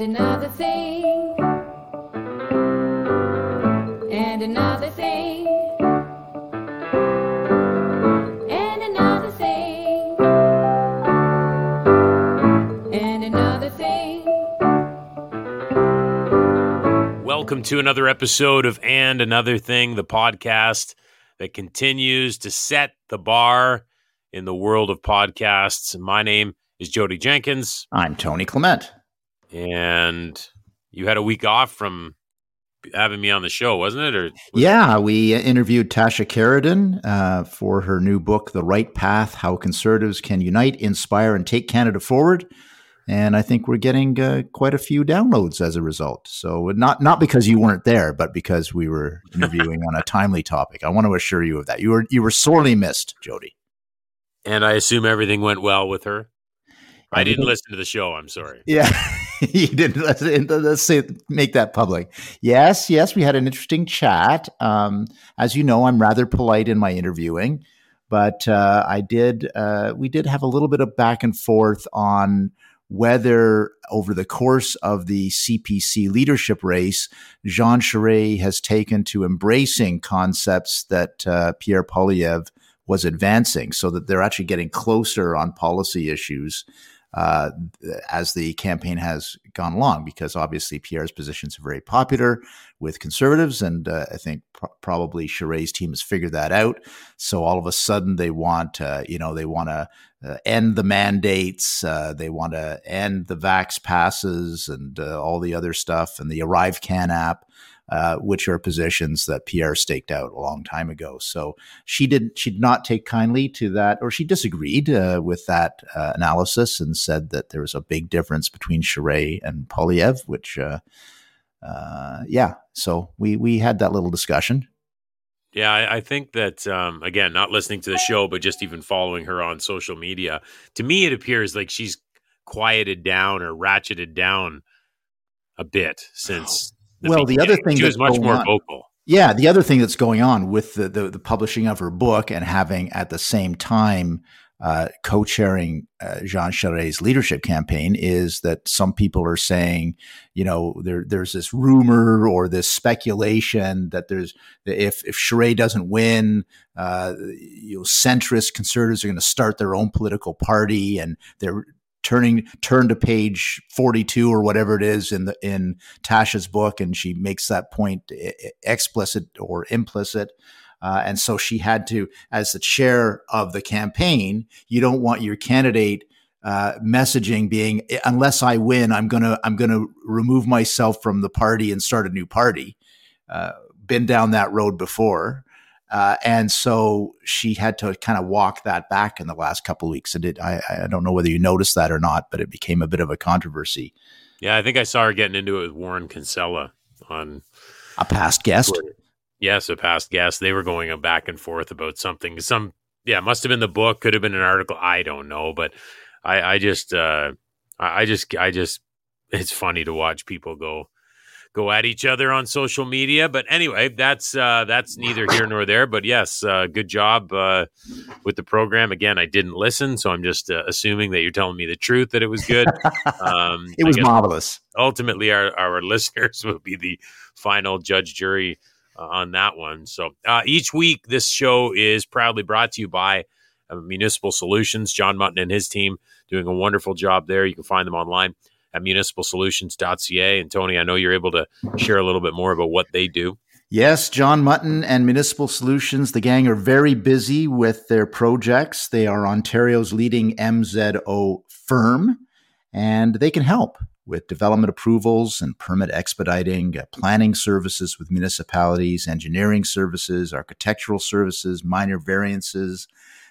and another thing, and another thing, and another thing, and another thing. Welcome to another episode of And Another Thing, the podcast that continues to set the bar in the world of podcasts. My name is Jodie Jenkins, I'm Tony Clement. And you had a week off from having me on the show, wasn't it? Or was Yeah, we interviewed Tasha Kheiriddin uh, for her new book, The Right Path How Conservatives Can Unite, Inspire, and Take Canada Forward. And I think we're getting uh, quite a few downloads as a result. So, not, not because you weren't there, but because we were interviewing on a timely topic. I want to assure you of that. You were, you were sorely missed, Jodie. and I assume everything went well with her. I didn't listen to the show. I'm sorry. Yeah, you didn't. Let's, let's say make that public. Yes, yes, we had an interesting chat. Um, as you know, I'm rather polite in my interviewing, but uh, I did. Uh, we did have a little bit of back and forth on whether, over the course of the CPC leadership race, Jean Charest has taken to embracing concepts that uh, Pierre Poilievre was advancing, so that they're actually getting closer on policy issues uh, as the campaign has gone along, because obviously Pierre's positions are very popular with conservatives, and uh, I think pro- probably Charest's team has figured that out. So all of a sudden, they want, uh, you know, they want to uh, end the mandates, uh, they want to end the vax passes, and uh, all the other stuff, and the ArriveCAN app. Uh, which are positions that Pierre staked out a long time ago. So she did she did not take kindly to that, or she disagreed uh, with that uh, analysis and said that there was a big difference between Charest and Poilievre, which, uh, uh, yeah. So we we had that little discussion. Yeah, I, I think that um, again, not listening to the show, but just even following her on social media, to me, it appears like she's quieted down or ratcheted down a bit since. Well, the other thing she was that's much going more on- vocal. Yeah, the other thing that's going on with the the, the publishing of her book and having at the same time uh, co-chairing uh, Jean Charest's leadership campaign is that some people are saying, you know, there there's this rumor or this speculation that there's if if Charest doesn't win, uh, you know, centrist conservatives are going to start their own political party and they're turning turn to page 42 or whatever it is in the in Tasha's book and she makes that point e- explicit or implicit. Uh, and so she had to as the chair of the campaign you don't want your candidate uh, messaging being unless I win I'm gonna I'm gonna remove myself from the party and start a new party. Uh, been down that road before uh, and so she had to kind of walk that back in the last couple of weeks. And it, I, I don't know whether you noticed that or not, but it became a bit of a controversy. Yeah, I think I saw her getting into it with Warren Kinsella on A past guest. Twitter. Yes, a past guest. They were going back and forth about something. Some yeah, must have been the book, could have been an article. I don't know, but I, I just uh I I just I just it's funny to watch people go go at each other on social media. But anyway, that's uh that's neither here nor there. But yes, uh good job uh with the program. Again, I didn't listen, so I'm just uh, assuming that you're telling me the truth that it was good. Um It was marvelous. ultimately our, our listeners will be the final judge jury uh, on that one so uh, each week this show is proudly brought to you by municipal solutions john mutton and his team doing a wonderful job there you can find them online at municipalsolutions.ca and tony i know you're able to share a little bit more about what they do Yes, John Mutton and Municipal Solutions, the gang are very busy with their projects. They are Ontario's leading MZO firm, and they can help with development approvals and permit expediting, uh, planning services with municipalities, engineering services, architectural services, minor variances,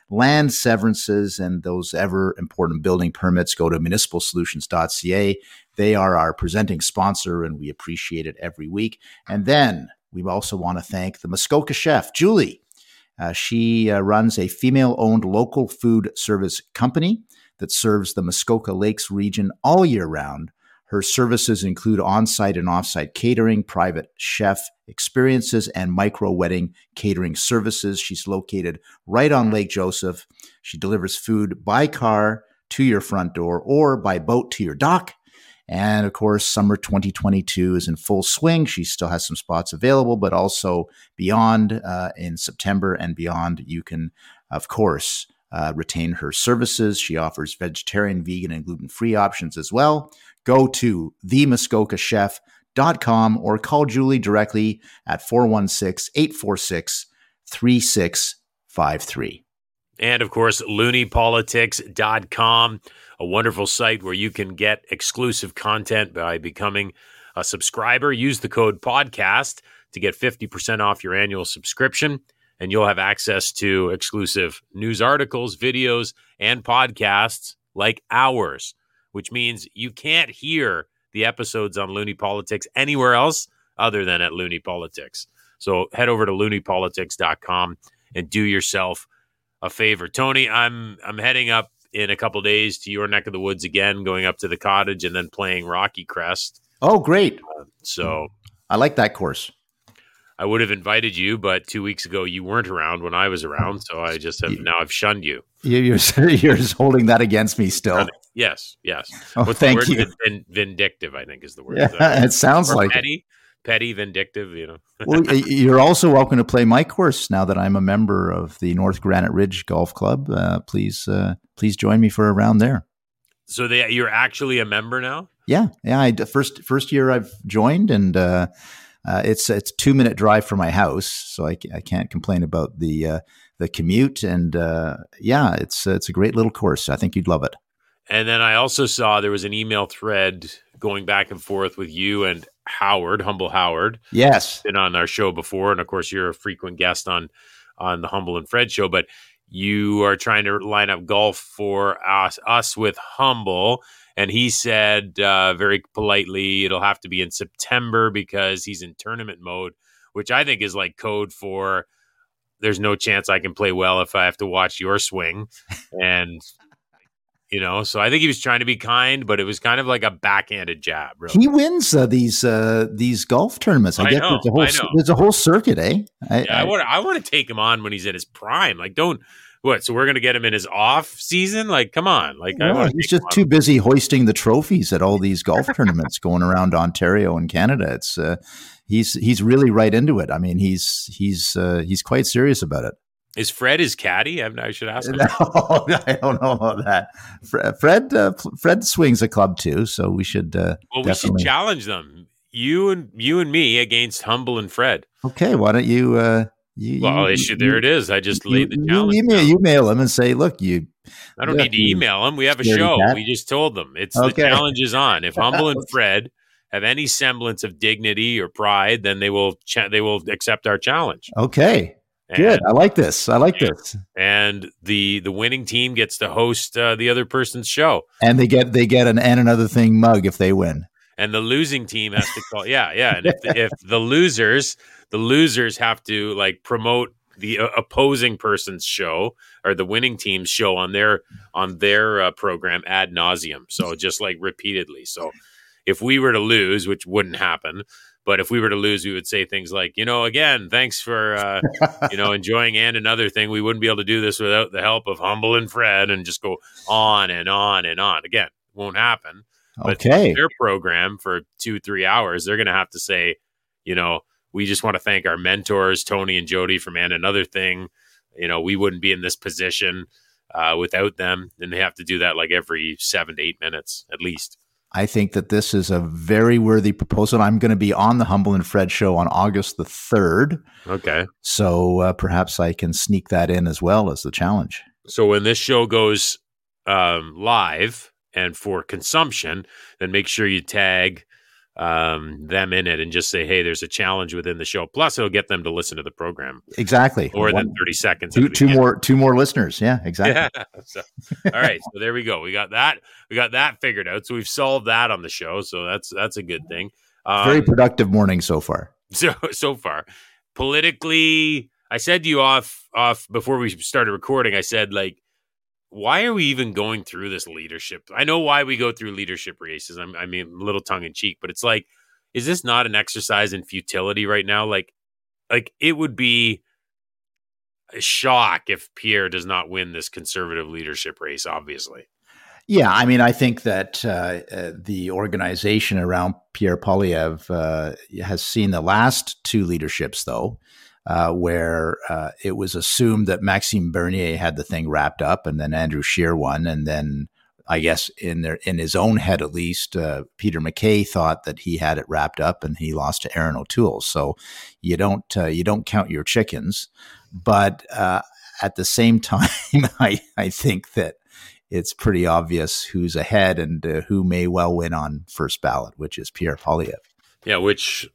land severances, and those ever important building permits. Go to municipalsolutions.ca. They are our presenting sponsor, and we appreciate it every week. And then we also want to thank the Muskoka chef, Julie. Uh, she uh, runs a female owned local food service company that serves the Muskoka Lakes region all year round. Her services include on site and off site catering, private chef experiences, and micro wedding catering services. She's located right on Lake Joseph. She delivers food by car to your front door or by boat to your dock. And of course, summer 2022 is in full swing. She still has some spots available, but also beyond uh, in September and beyond, you can, of course, uh, retain her services. She offers vegetarian, vegan, and gluten free options as well. Go to themuskokachef.com or call Julie directly at 416 846 3653. And of course, looniepolitics.com, a wonderful site where you can get exclusive content by becoming a subscriber. Use the code podcast to get 50% off your annual subscription, and you'll have access to exclusive news articles, videos, and podcasts like ours, which means you can't hear the episodes on Loonie Politics anywhere else other than at Loonie Politics. So head over to looniepolitics.com and do yourself a favor. Tony, I'm I'm heading up in a couple days to your neck of the woods again, going up to the cottage and then playing Rocky Crest. Oh, great. So I like that course. I would have invited you, but two weeks ago you weren't around when I was around, so I just have now I've shunned you. You- You're, you're just holding that against me still. Yes, yes. Oh, What's the thank word? you. Vin- vindictive, I think, is the word. Yeah, it sounds Or like it. petty, petty, vindictive. You know. well, you're also welcome to play my course now that I'm a member of the North Granite Ridge Golf Club. Uh, please, uh, please join me for a round there. So they, you're actually a member now. Yeah, yeah. I first first year I've joined, and uh, uh, it's it's a two minute drive from my house, so I, I can't complain about the uh, the commute. And uh, yeah, it's it's a great little course. I think you'd love it. And then I also saw there was an email thread going back and forth with you and Howard, Humble Howard, Yes, been on our show before, and of course you're a frequent guest on on the Humble and Fred show. But you are trying to line up golf for us, us with Humble, and he said uh, very politely it'll have to be in September because he's in tournament mode, which I think is like code for. There's no chance I can play well if I have to watch your swing, and you know. So I think he was trying to be kind, but it was kind of like a backhanded jab. Really, he wins uh, these uh, these golf tournaments. I, I guess know, there's a whole I there's a whole circuit, eh? I, Yeah, I, want I want to take him on when he's in his prime. Like, don't what? So we're gonna get him in his off season? Like, come on! Like, I No, he's just too busy hoisting the trophies at all these golf tournaments going around Ontario and Canada. It's uh, he's he's really right into it. I mean, he's he's uh, he's quite serious about it. Is Fred his caddy? I, I should ask him. No, I don't know about that. Fre- Fred uh, Fred swings a club too, so we should. Uh, Well, we should challenge them. You and you and me against Humble and Fred. Okay, why don't you? Uh, you Well, you, they should, there it is. I just you, laid the you challenge. email, down. you mail him and say, "Look, you I don't need to email them. We have a show. cat. We just told them it's Okay. the challenge is on. If Humble and Fred have any semblance of dignity or pride, then they will cha- they will accept our challenge. okay, And- good. I like this. I like this." and the the winning team gets to host uh, the other person's show And they get they get an and another thing mug if they win. and the losing team has to call yeah yeah and if, if the losers the losers have to like promote the uh, opposing person's show or the winning team's show on their on their uh, program ad nauseum so just like repeatedly so if we were to lose which wouldn't happen but if we were to lose we would say things like you know again thanks for uh, you know, enjoying and another thing. We wouldn't be able to do this without the help of Humble and Fred and just go on and on and on. Again, won't happen. But okay. their program for two, three hours, they're going to have to say, you know, we just want to thank our mentors, Tony and Jodie from And Another Thing. You know, we wouldn't be in this position uh, without them. And they have to do that like every seven to eight minutes at least. I think that this is a very worthy proposal. I'm going to be on the Humble and Fred show on August the 3rd. Okay. So uh, perhaps I can sneak that in as well as the challenge. So when this show goes um, live and for consumption, then make sure you tag um, them in it and just say, "Hey, there's a challenge within the show." Plus, it'll get them to listen to the program Exactly. more One- than thirty seconds. two, two more two more listeners. Yeah, exactly. Yeah. So, all right. So there we go. We got that. We got that figured out. So we've solved that on the show. So that's that's a good thing. Um, Very productive morning so far. so so far politically i said to you off off before we started recording i said like why are we even going through this leadership? I know why we go through leadership races. I'm, i mean a little tongue-in-cheek but it's like is this not an exercise in futility right now? Like like it would be a shock if pierre does not win this conservative leadership race obviously. Yeah, I mean, I think that uh, uh, the organization around Pierre Poilievre uh, has seen the last two leaderships, though, uh, where uh, it was assumed that Maxime Bernier had the thing wrapped up, and then Andrew Scheer won, and then I guess in their in his own head at least, uh, Peter MacKay thought that he had it wrapped up, and he lost to Erin O'Toole. So you don't you don't count your chickens, but at the same time, I I think that it's pretty obvious who's ahead and uh, who may well win on first ballot, which is Pierre Poilievre. Yeah, which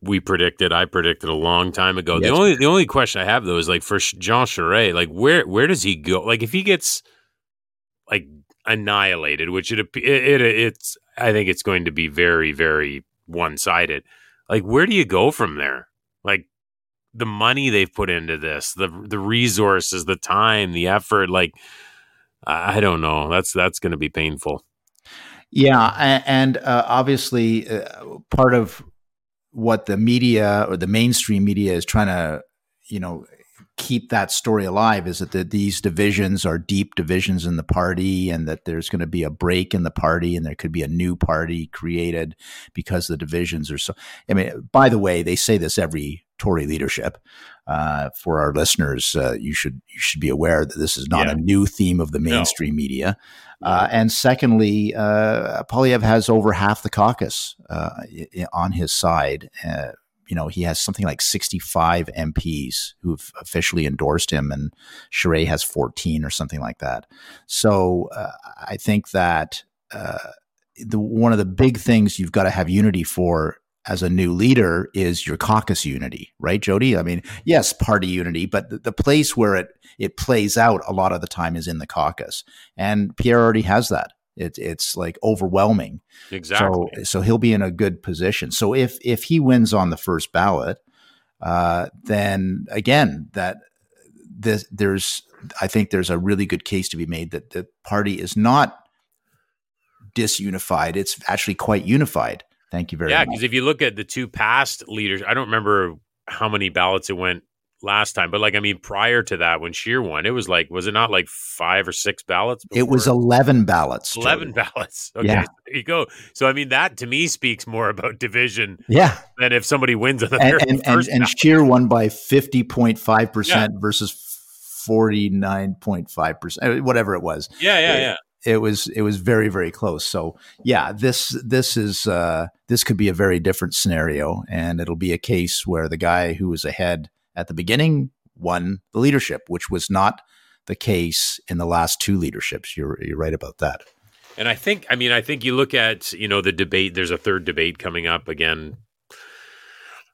we predicted. I predicted a long time ago. Yes. The only the only question I have though is like for Jean Charest, like where where does he go? Like if he gets like annihilated, which it, it, it it's I think it's going to be very very one sided. Like where do you go from there? Like the money they've put into this, the the resources, the time, the effort, like I don't know. That's that's going to be painful. Yeah, and uh, obviously, uh, part of what the media or the mainstream media is trying to, you know, keep that story alive is that the, these divisions are deep divisions in the party, and that there's going to be a break in the party, and there could be a new party created because the divisions are so. I mean, by the way, they say this every Tory leadership. Uh, for our listeners, uh, you should you should be aware that this is not yeah. a new theme of the mainstream no. media. Uh, and secondly, uh, Poilievre has over half the caucus uh, on his side. Uh, you know, he has something like 65 MPs who've officially endorsed him, and Charest has 14 or something like that. So I think that the, one of the big things you've got to have unity for as a new leader is your caucus unity, right, Jodie? I mean, yes, party unity, but the, the, place where it it plays out a lot of the time is in the caucus, and Pierre already has that. It, it's like overwhelming. Exactly. So, so he'll be in a good position. So if if he wins on the first ballot, uh, then again, that this, there's I think there's a really good case to be made that the party is not disunified; it's actually quite unified Thank you very yeah, much. Yeah, because if you look at the two past leaders, I don't remember how many ballots it went last time, but like I mean, prior to that, when Scheer won, it was like was it not like five or six ballots? Before? It was eleven ballots. Eleven ballots. Okay, yeah. So there you go. So I mean, that to me speaks more about division. Yeah. Than if somebody wins on the and, and, and, and Scheer won by fifty point five percent versus forty nine point five percent, whatever it was. Yeah, yeah, yeah it was it was very very close. So yeah, this this is uh, this could be a very different scenario, and it'll be a case where the guy who was ahead at the beginning won the leadership, which was not the case in the last two leaderships. You're you're right about that. And I think I mean I think you look at you know the debate. There's a third debate coming up again.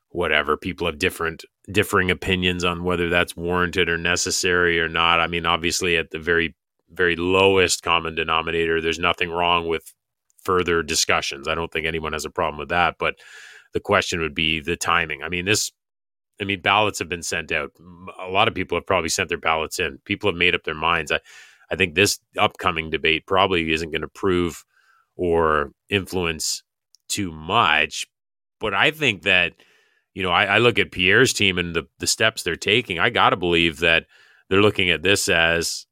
Whatever people have different differing opinions on whether that's warranted or necessary or not. I mean, obviously, at the very very lowest common denominator. There's nothing wrong with further discussions. I don't think anyone has a problem with that. But the question would be the timing. I mean, this, I mean, ballots have been sent out. A lot of people have probably sent their ballots in. People have made up their minds. I, I think this upcoming debate probably isn't going to prove or influence too much. But I think that, you know, I, I look at Pierre's team and the, the steps they're taking. I got to believe that they're looking at this as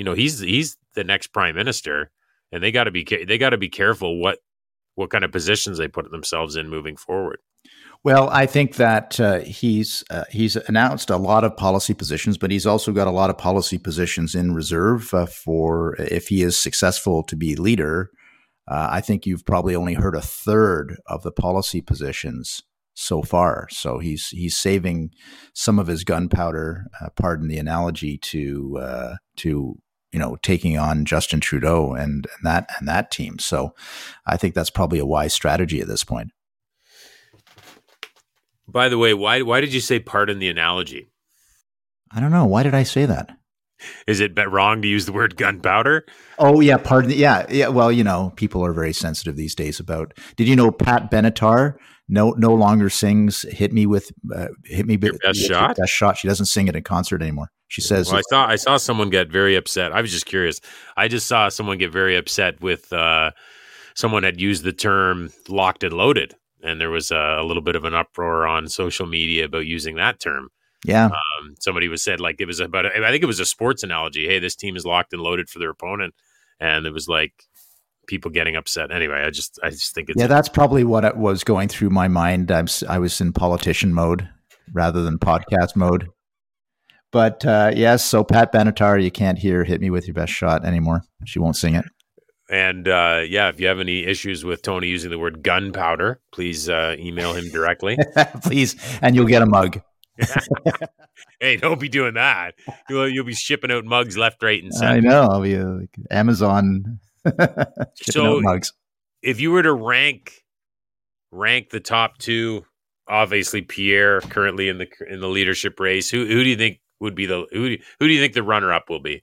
you know he's he's the next prime minister, and they got to be they got to be careful what what kind of positions they put themselves in moving forward. Well, I think that uh, he's uh, he's announced a lot of policy positions, but he's also got a lot of policy positions in reserve uh, for if he is successful to be leader. Uh, I think you've probably only heard a third of the policy positions so far. So he's he's saving some of his gunpowder, uh, pardon the analogy, to uh, to you know, taking on Justin Trudeau and, and that and that team. So I think that's probably a wise strategy at this point. By the way, why why did you say pardon the analogy? I don't know. Why did I say that? Is it wrong to use the word gunpowder? Oh yeah, pardon. Yeah, yeah. Well, you know, people are very sensitive these days about. Did you know Pat Benatar no no longer sings "Hit Me with uh, Hit Me Your best shot"? Best shot. She doesn't sing it in concert anymore. She says, well, "I saw I saw someone get very upset. I was just curious. I just saw someone get very upset with uh, someone had used the term locked and loaded, and there was a, a, little bit of an uproar on social media about using that term. Yeah, um, somebody was said like it was about. I think it was a sports analogy. Hey, this team is locked and loaded for their opponent, and it was like people getting upset. Anyway, I just I just think it's Yeah, that's probably what it was going through my mind. I'm, I was in politician mode rather than podcast mode. But uh, yes, so Pat Benatar, you can't hear "Hit Me with Your Best Shot" anymore. She won't sing it. And uh, yeah, if you have any issues with Tony using the word gunpowder, please uh, email him directly. Please, and you'll get a mug. hey, don't be doing that. You'll, you'll be shipping out mugs left, right, and center. I know. I'll be uh, like Amazon shipping So- out mugs. If you were to rank rank the top two, obviously Pierre currently in the in the leadership race. Who who do you think would be the who do, who do you think the runner up will be?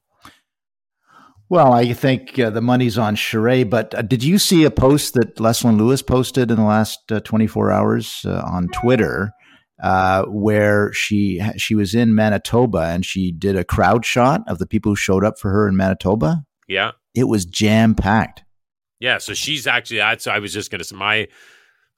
Well, I think uh, the money's on Charest, but uh, did you see a post that Leslyn Lewis posted in the last uh, 24 hours uh, on Twitter uh, where she she was in Manitoba and she did a crowd shot of the people who showed up for her in Manitoba? Yeah. It was jam packed. Yeah, so she's actually that's I was just gonna say my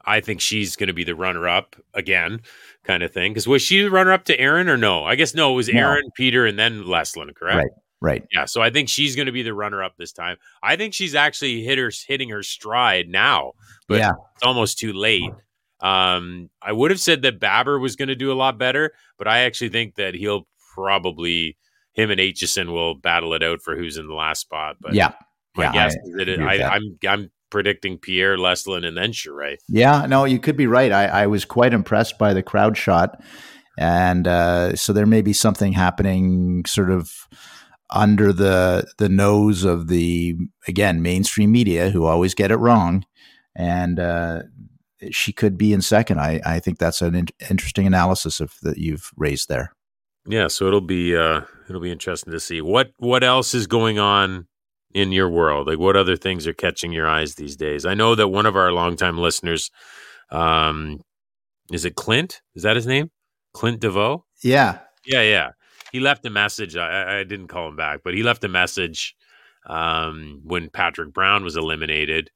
I think she's gonna be the runner up again, kind of thing. Because was she the runner up to Erin or no? I guess no, it was No. Erin, Peter, and then Leslyn, correct? Right. Right. Yeah, so I think she's gonna be the runner up this time. I think she's actually hit her hitting her stride now, but yeah. it's almost too late. Um, I would have said that Baber was gonna do a lot better, but I actually think that he'll probably him and Aitchison will battle it out for who's in the last spot. But yeah. my Yeah, guess I is that it, I. I'm I'm predicting Pierre Leslyn and then Charest. Yeah, no, you could be right. I, I was quite impressed by the crowd shot. And uh, so there may be something happening sort of under the the nose of the again mainstream media who always get it wrong. And uh, she could be in second. I, I think that's an in- interesting analysis of that you've raised there. Yeah, so it'll be uh it'll be interesting to see what what else is going on in your world. Like what other things are catching your eyes these days? I know that one of our longtime listeners, um, is it Clint? Is that his name? Clint DeVoe? Yeah. Yeah, yeah. He left a message. I, I- I didn't call him back, but he left a message um, when Patrick Brown was eliminated,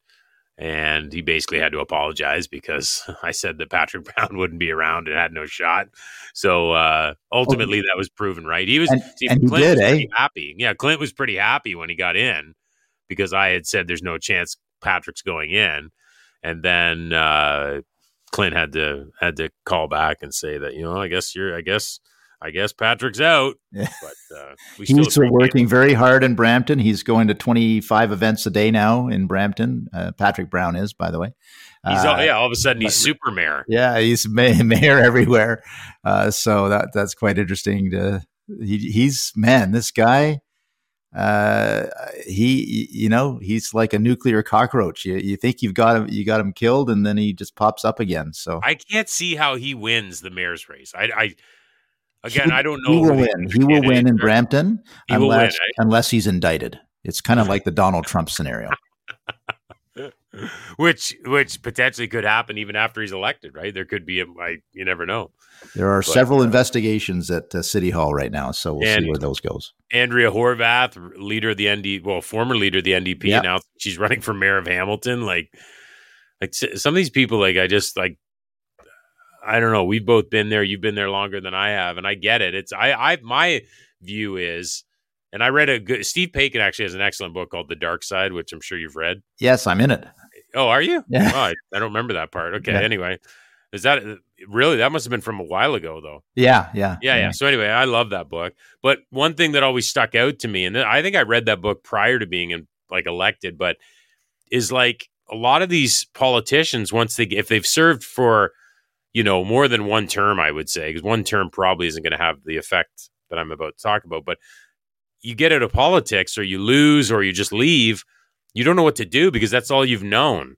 and he basically had to apologize because I said that Patrick Brown wouldn't be around and had no shot. So uh, ultimately, that was proven right. He was And- see, and he Clint did, was eh? pretty happy. Yeah, Clint was pretty happy when he got in because I had said there's no chance Patrick's going in, and then uh, Clint had to had to call back and say that you know I guess you're I guess I guess Patrick's out, Yeah. but uh, He's working very hard in Brampton. He's going to 25 events a day now in Brampton. Uh, Patrick Brown is, by the way. He's Uh, yeah, all of a sudden he's super mayor. Yeah, he's mayor everywhere. Uh, so that that's quite interesting. To he, he's man, this guy. Uh, he you know he's like a nuclear cockroach. You you think you've got him you got him killed, and then he just pops up again. So I can't see how he wins the mayor's race. I, I again, He- I don't know. he will win. He will win in. Brampton will win, unless eh? unless he's indicted. It's kind of like the Donald Trump scenario. which which potentially could happen even after he's elected, right? There could be a, I, you never know. There are But, several uh, investigations at uh, City Hall right now, so we'll And- see where those goes. Andrea Horwath, leader of the ND, well, former leader of the NDP, Yeah. announced she's running for mayor of Hamilton. Like, like some of these people, like I just like, I don't know. We've both been there. You've been there longer than I have, and I get it. It's I, I my view is, and I read a good. Steve Paikin actually has an excellent book called The Dark Side, which I'm sure you've read. Yes, I'm in it. Oh, are you? Yeah. Oh, I, I don't remember that part. Okay. Yeah. Anyway, is that really? That must have been from a while ago, though. Yeah, yeah, Yeah, yeah. So anyway, I love that book. But one thing that always stuck out to me, and I think I read that book prior to being in, like elected, but is like a lot of these politicians once they if they've served for you know more than one term, I would say because one term probably isn't going to have the effect that I'm about to talk about. But you get out of politics, or you lose, or you just leave. You don't know what to do because that's all you've known.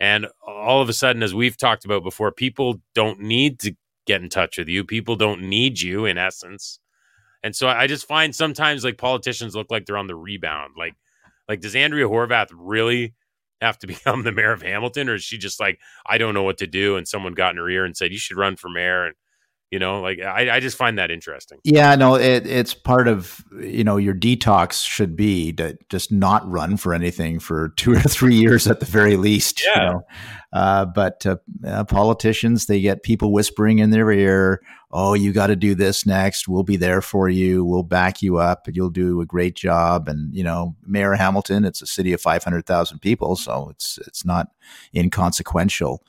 And all of a sudden, as we've talked about before, people don't need to get in touch with you. People don't need you in essence. And so I just find sometimes like politicians look like they're on the rebound. Like, like does Andrea Horwath really have to become the mayor of Hamilton, or is she just like I don't know what to do, and someone got in her ear and said you should run for mayor, and You know, like I, I just find that interesting. Yeah, no, it, it's part of you know your detox should be to just not run for anything for two or three years at the very least. Yeah. You know? uh, but uh, uh, politicians, they get people whispering in their ear, "Oh, you got to do this next. We'll be there for you. We'll back you up. You'll do a great job." And you know, Mayor Hamilton, it's a city of five hundred thousand people, so it's it's not inconsequential.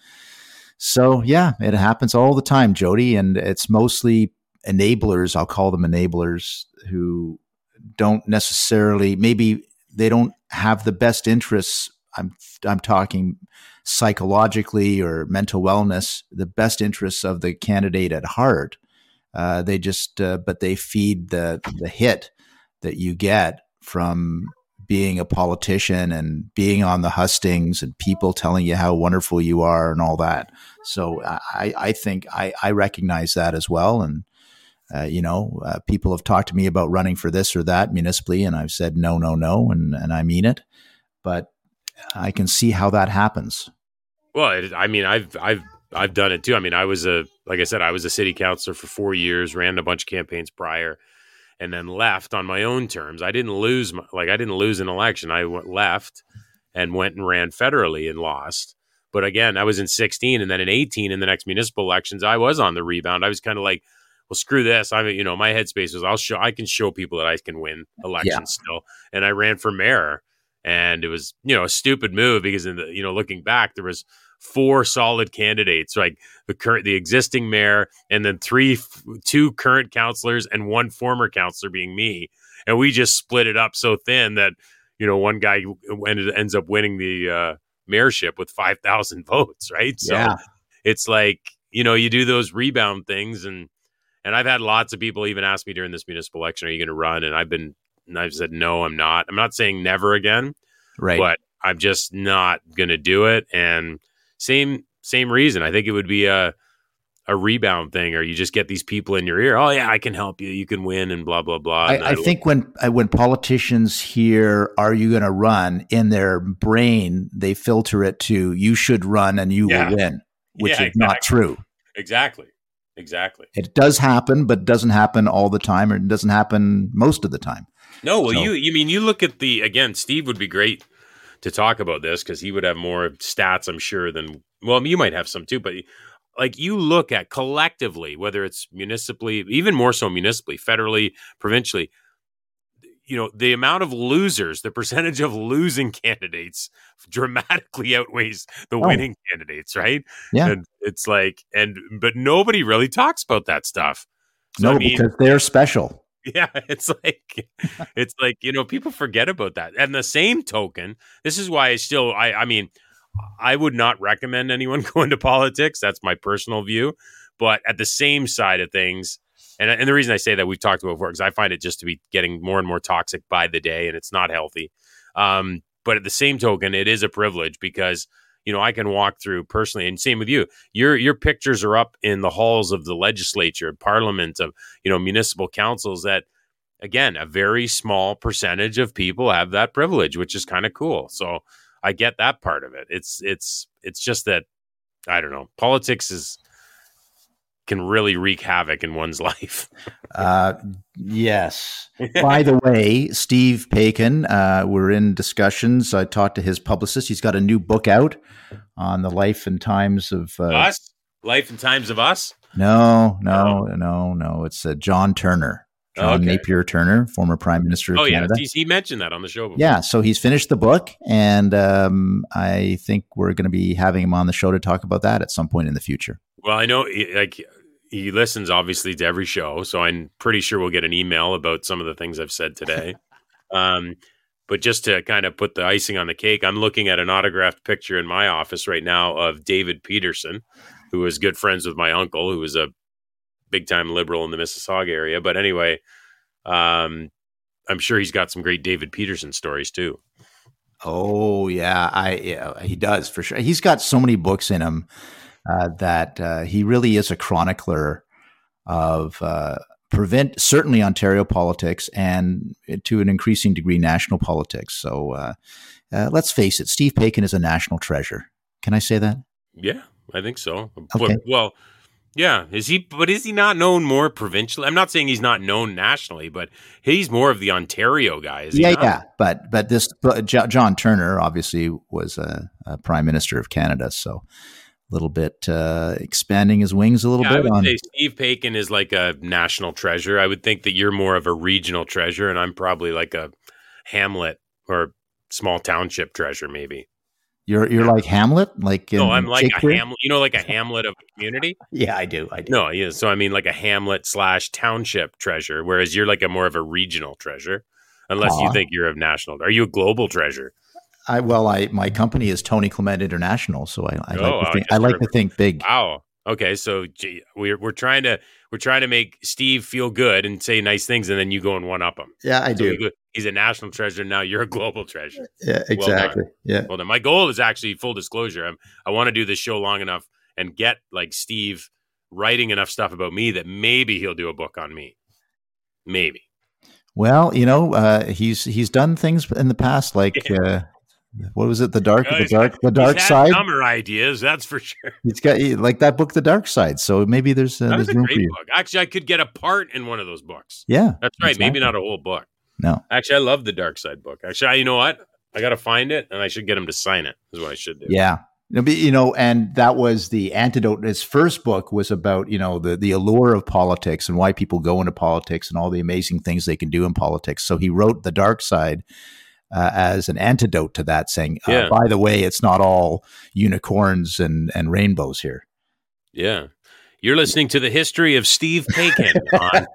So yeah, it happens all the time, Jodie, and it's mostly enablers. I'll call them enablers who don't necessarily maybe they don't have the best interests. I'm I'm talking psychologically or mental wellness, the best interests of the candidate at heart. Uh, they just uh, but they feed the the hit that you get from being a politician and being on the hustings and people telling you how wonderful you are and all that. So I, I think I, I recognize that as well. And, uh, you know, uh, people have talked to me about running for this or that municipally, and I've said no, no, no, and, and I mean it. But I can see how that happens. Well, it, I mean, I've I've I've done it too. I mean, I was a like I said, I was a city councilor for four years, ran a bunch of campaigns prior, and then left on my own terms. I didn't lose my, like I didn't lose an election. I went, left and went and ran federally and lost. But again, I was in 16 and then in 18 in the next municipal elections, I was on the rebound. I was kind of like, well, screw this. I mean, you know, my headspace was I'll show I can show people that I can win elections yeah. still. And I ran for mayor and it was, you know, a stupid move because in the, you know, looking back, there was four solid candidates, like the current, the existing mayor, and then three, two current councilors and one former councilor being me. And we just split it up so thin that, you know, one guy ended, ends up winning the, uh, mayorship with 5,000 votes, right? So yeah. it's like, you know, you do those rebound things and and I've had lots of people even ask me during this municipal election, are you going to run? And I've been and I've said no, I'm not. I'm not saying never again. Right. But I'm just not going to do it and same same reason. I think it would be a a rebound thing, or you just get these people in your ear. Oh yeah, I can help you. You can win, and blah blah blah. I, I think when when politicians hear "Are you going to run?" in their brain, they filter it to "You should run and you Yeah. will win," which Yeah, is not true. exactly, exactly. It does happen, but doesn't happen all the time, or it doesn't happen most of the time. No, well, So- you you mean you look at the again. Steve would be great to talk about this because he would have more stats, I'm sure, than well, you might have some too. But like you look at collectively, whether it's municipally, even more so municipally, federally, provincially, you know, the amount of losers, the percentage of losing candidates dramatically outweighs the Oh. winning candidates, right? Yeah. and it's like, and but nobody really talks about that stuff. So, no, I mean, because they're special. Yeah, it's like it's like you know people forget about that. And the same token, this is why I still I I mean I would not recommend anyone go into politics. That's my personal view. But at the same side of things, and and the reason I say that we've talked about before because I find it just to be getting more and more toxic by the day, and it's not healthy. Um, but at the same token, it is a privilege because you know I can walk through personally, and same with you. Your your pictures are up in the halls of the legislature, parliament, of you know municipal councils. That again, a very small percentage of people have that privilege, which is kind of cool. So I get that part of it. It's it's it's just that I don't know. Politics is can really wreak havoc in one's life. Uh, yes. By the way, Steve Paikin, uh, we're in discussions. I talked to his publicist. He's got a new book out on the life and times of. Uh, us, life and times of us. no, no, no, no. It's uh, John Turner, John Okay. Napier Turner, former Prime Minister of Oh yeah, Canada. he, he mentioned that on the show. Before. Yeah, so he's finished the book, and um, I think we're going to be having him on the show to talk about that at some point in the future. Well, I know like he listens obviously to every show, so I'm pretty sure we'll get an email about some of the things I've said today. um, but just to kind of put the icing on the cake, I'm looking at an autographed picture in my office right now of David Peterson, who is good friends with my uncle, who was a big time liberal in the Mississauga area. But anyway, um, I'm sure he's got some great David Peterson stories too. Oh yeah, I yeah, he does for sure. He's got so many books in him uh, that uh, he really is a chronicler of uh, prevent certainly Ontario politics and to an increasing degree national politics. So uh, uh, let's face it, Steve Paikin is a national treasure. Can I say that? Yeah, I think so. Okay. Well, Yeah, is he? But is he not known more provincially? I'm not saying he's not known nationally, but he's more of the Ontario guy. Is yeah, not? yeah. But but this but John Turner obviously was a, a prime minister of Canada, so little bit uh, expanding his wings a little Yeah, I bit would on. say Steve Paikin is like a national treasure. I would think that you're more of a regional treasure, and I'm probably like a Hamlet or small township treasure, maybe. You're you're like Hamlet, like no, I'm like Shakespeare? a Hamlet. You know, like a Hamlet of a community. Yeah, I do. I do. No, yeah. So I mean, like a Hamlet slash township treasure, whereas you're like a more of a regional treasure. Unless you think you're a national, are you a global treasure? I well, I my company is Tony Clement International, so I, I Oh, like to think, guess I like to think big. Wow. Okay, so gee, we're we're trying to we're trying to make Steve feel good and say nice things, and then you go and one up him. Yeah, I So we go- he's a national treasure. Now you're a global treasure. Yeah, Well exactly. yeah. Well, my goal is actually full disclosure. I'm, I want to do this show long enough and get like Steve writing enough stuff about me that maybe he'll do a book on me. Maybe. Well, you know, uh, he's he's done things in the past, like uh, what was it? The dark, the dark, the dark side. Dumber ideas, that's for sure. He's got like that book, The Dark Side. So maybe there's uh, there's a room great for you. book. Actually, I could get a part in one of those books. Yeah, That's right. Maybe not a whole book. no, Actually, I love the Dark Side book. Actually, you know what? I got to find it, and I should get him to sign it. Is what I should do. yeah. You know, and that was the antidote. His first book was about you know the the allure of politics and why people go into politics and all the amazing things they can do in politics. So he wrote The Dark Side. Uh, as an antidote to that, saying, uh, Yeah. "By the way, it's not all unicorns and and rainbows here." Yeah. You're listening to the history of Steve Paikin on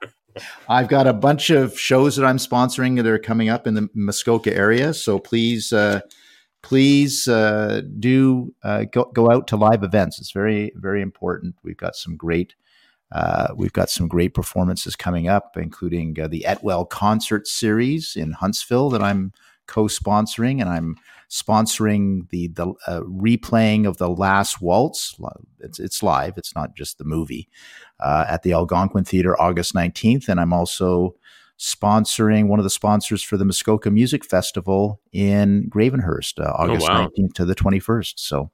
I've got a bunch of shows that I'm sponsoring that are coming up in the Muskoka area. So please, uh, please uh, do uh, go, go out to live events. It's very, very important. We've got some great, uh, we've got some great performances coming up, including uh, the Etwell concert series in Huntsville that I'm co-sponsoring, and I'm sponsoring the the uh, replaying of the Last Waltz. It's it's live. It's not just the movie uh, at the Algonquin Theater August 19th. And I'm also sponsoring one of the sponsors for the Muskoka Music Festival in Gravenhurst, uh, August wow. 19th to the 21st. So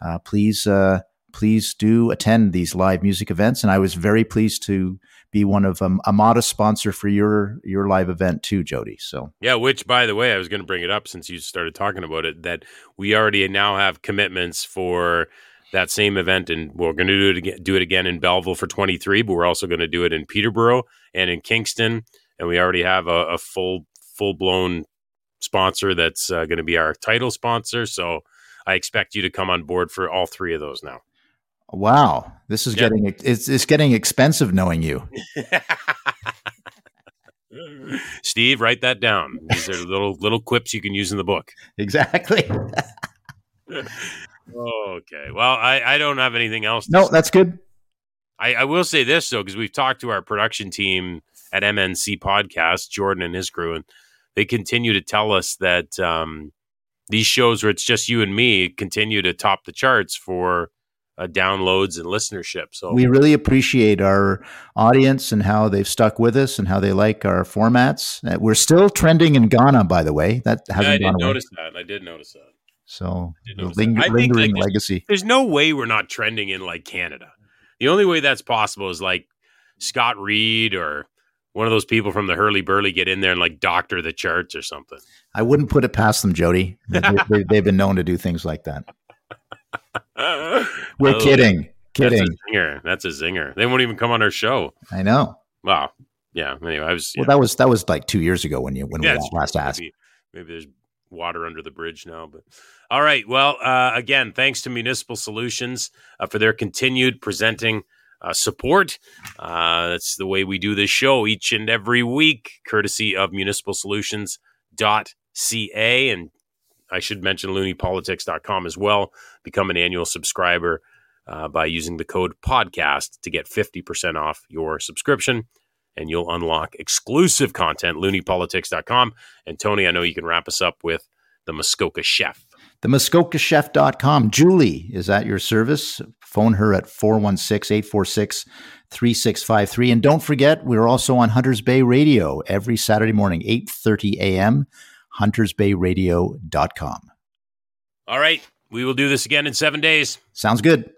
uh, please, uh, please do attend these live music events. And I was very pleased to be one of um, a modest sponsor for your your live event too, Jodie. So Yeah, which by the way, I was going to bring it up since you started talking about it that we already now have commitments for that same event, and we're going to do it again, do it again in Belleville for 23, but we're also going to do it in Peterborough and in Kingston, and we already have a, a full full blown sponsor that's uh, going to be our title sponsor. So I expect you to come on board for all three of those now. Wow, this is Yeah. getting it's it's getting expensive knowing you. Steve, write that down. These are little little quips you can use in the book. Exactly. Okay. Well, I, I don't have anything else. No, say. that's good. I, I will say this though, because we've talked to our production team at MNC Podcast, Jordan and his crew, and they continue to tell us that um, these shows where it's just you and me continue to top the charts for uh, downloads and listenership. So We really appreciate our audience and how they've stuck with us and how they like our formats. Uh, we're still trending in Ghana, by the way. That hasn't I did away. notice that. I did notice that. So notice that. ling- think, lingering like, legacy. There's no way we're not trending in like Canada. The only way that's possible is like Scott Reid or one of those people from the Herle Burly get in there and like doctor the charts or something. I wouldn't put it past them, Jodie. They, they, they've been known to do things like that. We're Oh, kidding, kidding. That's a zinger. That's a zinger. They won't even come on our show. I know. Wow. Yeah. Anyway, I was. Well, yeah. that was that was like two years ago when you when Yeah, we last asked. Maybe, maybe there's water under the bridge now. But all right. Well, uh, again, thanks to Municipal Solutions uh, for their continued presenting uh, support. Uh, that's the way we do this show each and every week, courtesy of municipal municipalsolutions.ca. And I should mention looniepolitics.com as well. Become an annual subscriber uh, by using the code podcast to get 50% off your subscription. And you'll unlock exclusive content, looniepolitics.com. And Tony, I know you can wrap us up with the Muskoka Chef. The MuskokaChef.com. Julie is at your service. Phone her at 416 846 3653. And don't forget, we're also on Hunters Bay Radio every Saturday morning, 8.30 a.m., huntersbayradio.com. All right. We will do this again in seven days. Sounds good.